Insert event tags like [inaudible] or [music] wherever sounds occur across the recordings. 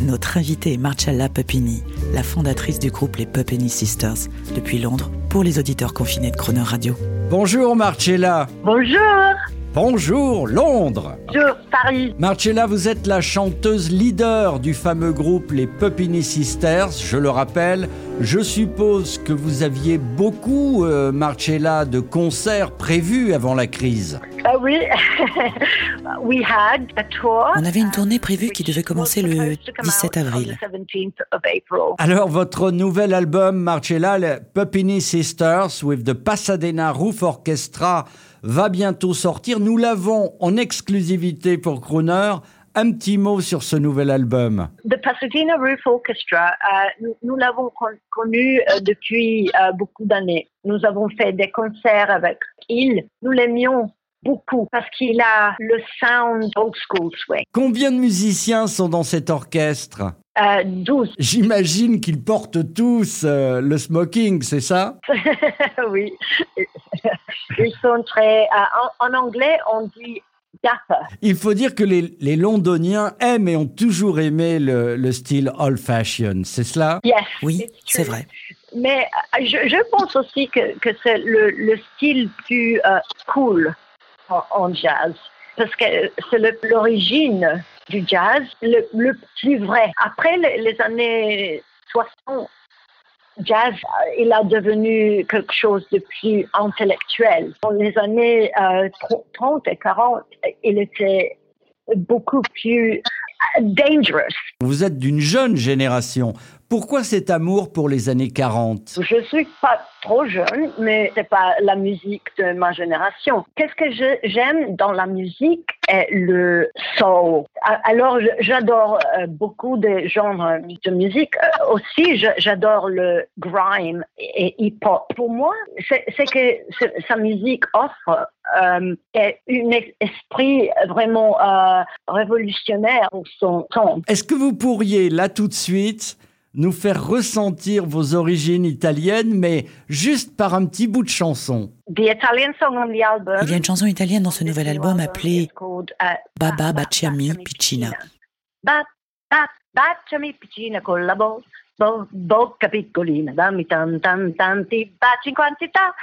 notre invitée est Marcella Pupini, la fondatrice du groupe les Pupini Sisters, depuis Londres, pour les auditeurs confinés de Croner Radio. Bonjour Marcella. Bonjour, Bonjour Londres. bonjour Paris. Marcella, vous êtes la chanteuse leader du fameux groupe les Puppini Sisters. Je le rappelle, je suppose que vous aviez beaucoup, euh, Marcella, de concerts prévus avant la crise. Ah oui, [laughs] we had a tour. On avait une tournée prévue qui devait commencer le 17 avril. Alors, votre nouvel album, Marcella, les Puppini Sisters, with the Pasadena Roof Orchestra, va bientôt sortir. Nous l'avons en exclusivité pour Crooner. Un petit mot sur ce nouvel album. The Pasadena Roof Orchestra, euh, nous, nous l'avons con- connu euh, depuis euh, beaucoup d'années. Nous avons fait des concerts avec il. Nous l'aimions beaucoup parce qu'il a le sound old school swing. Combien de musiciens sont dans cet orchestre? Euh, 12, J'imagine qu'ils portent tous euh, le smoking, c'est ça? [laughs] Oui. Ils sont très... euh, en, en anglais, on dit dapper. Il faut dire que les, les Londoniens aiment et ont toujours aimé le, le style old-fashioned, c'est cela? Yes. Oui, it's c'est true. vrai. Mais euh, je, je pense aussi que, que c'est le, le style plus euh, cool en, jazz. Parce que c'est l'origine du jazz, le, plus vrai. Après les, années 60, jazz, euh, il a devenu quelque chose de plus intellectuel. Dans les années euh, 30 et 40, il était beaucoup plus dangerous. Vous êtes d'une jeune génération. Pourquoi cet amour pour les années 40 Je suis pas trop jeune, mais c'est pas la musique de ma génération. Qu'est-ce que j'aime dans la musique est le soul. Alors j'adore euh, beaucoup de genres de musique. Euh, aussi, j'adore le grime et hip-hop. Pour moi, c'est que sa musique offre euh, un es- esprit vraiment euh, révolutionnaire pour son temps. Est-ce que vous pourriez, là tout de suite, nous faire ressentir vos origines italiennes, mais juste par un petit bout de chanson? The Italian song on the album. Il y a une chanson italienne dans ce nouvel album appelée uh, Baba Baciami Piccina. Ba- ba- Baciami piccina con la bo- bo- bocca piccolina, dammi tan tan tanti baci in quantità.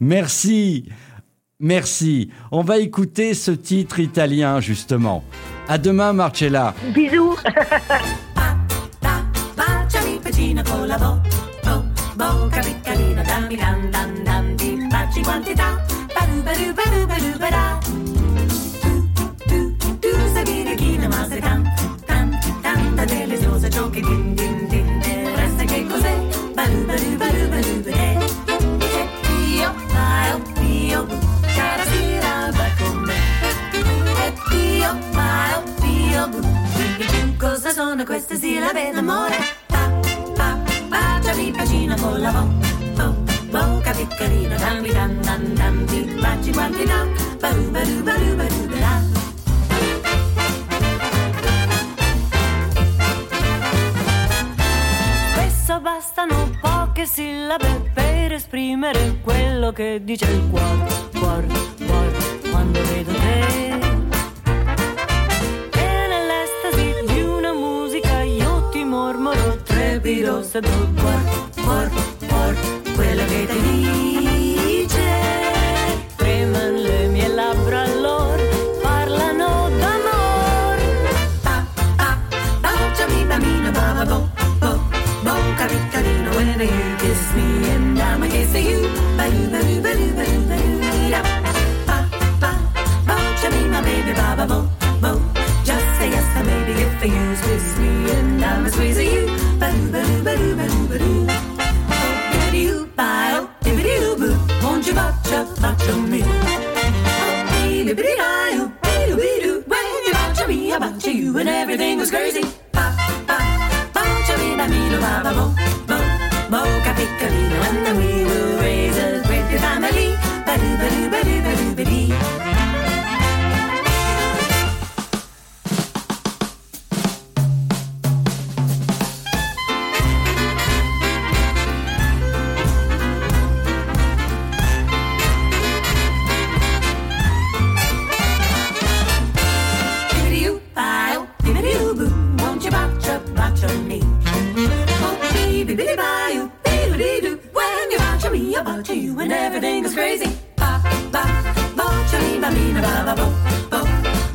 Merci, merci. On va écouter ce titre italien, justement. À demain, Marcella. Bisous. [laughs] Bocca piccolina, dammi baci in quantità, la bo, bo, bocca piccolina, dammi dan dan dan di baci quantità, badu badu badu badu bada. Spesso bastano poche sillabe per esprimere quello che dice il cuore, cuore, cuore, quando vedo te. E nell'estasi di una musica io ti mormoro trepido se do cuore, cuore, goes crazy. Ba, ba, bo, chali, ba, ba, ba, bo, bo,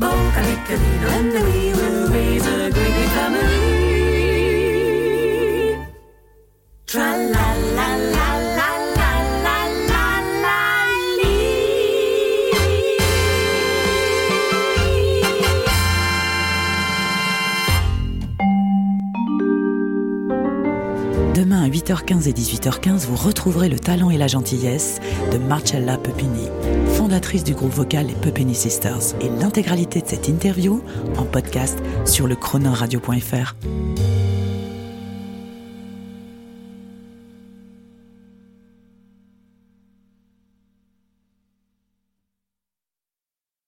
bo, calicalino, and we will raise a great family. Tra la la la Demain à 8h15 et 18h15, vous retrouverez le talent et la gentillesse de Marcella Pupini, fondatrice du groupe vocal les Pupini Sisters, et l'intégralité de cette interview en podcast sur le chronoradio.fr.